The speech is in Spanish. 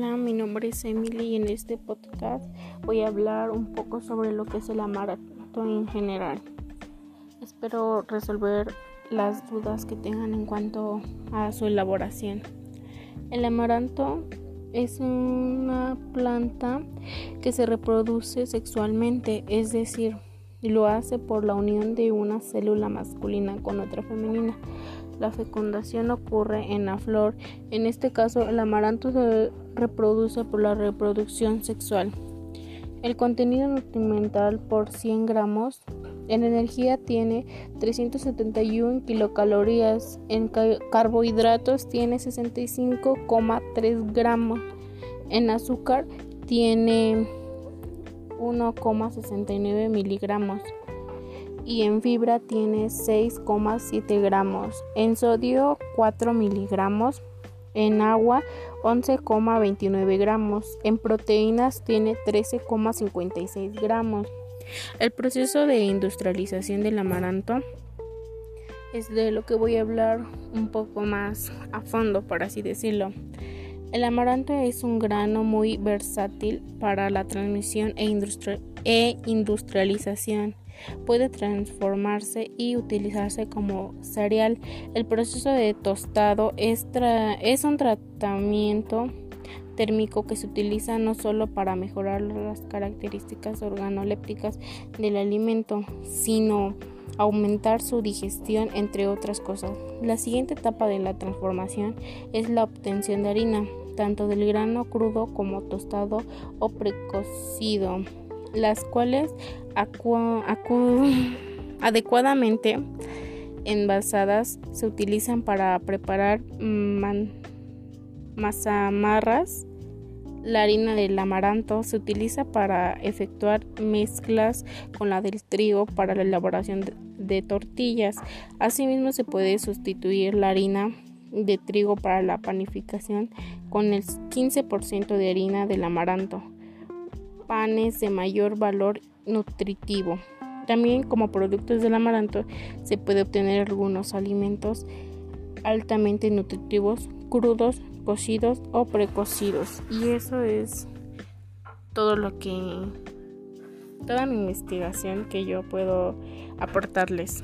nombre es Emily y en este podcast voy a hablar un poco sobre lo que es el amaranto en general. Espero resolver las dudas que tengan en cuanto a su elaboración. El amaranto es una planta que se reproduce sexualmente, es decir, lo hace por la unión de una célula masculina con otra femenina. La fecundación ocurre en la flor. En este caso, el amaranto se reproduce por la reproducción sexual. El contenido nutrimental por 100 gramos en energía tiene 371 kilocalorías, en carbohidratos tiene 65,3 gramos, en azúcar tiene 1,69 miligramos y en fibra tiene 6,7 gramos, en sodio 4 miligramos, en agua 11,29 gramos, en proteínas tiene 13,56 gramos. El proceso de industrialización del amaranto es de lo que voy a hablar un poco más a fondo, por así decirlo. El amaranto es un grano muy versátil para la transmisión e, e industrialización puede transformarse y utilizarse como cereal. El proceso de tostado es, un tratamiento térmico que se utiliza no solo para mejorar las características organolépticas del alimento, sino aumentar su digestión, entre otras cosas. La siguiente etapa de la transformación es la obtención de harina, tanto del grano crudo como tostado o precocido las cuales adecuadamente envasadas se utilizan para preparar mazamarras. La harina del amaranto se utiliza para efectuar mezclas con la del trigo para la elaboración de tortillas. Asimismo se puede sustituir la harina de trigo para la panificación con el 15% de harina del amaranto panes de mayor valor nutritivo. También como productos del amaranto se puede obtener algunos alimentos altamente nutritivos, crudos, cocidos o precocidos. Y eso es todo lo que toda mi investigación que yo puedo aportarles.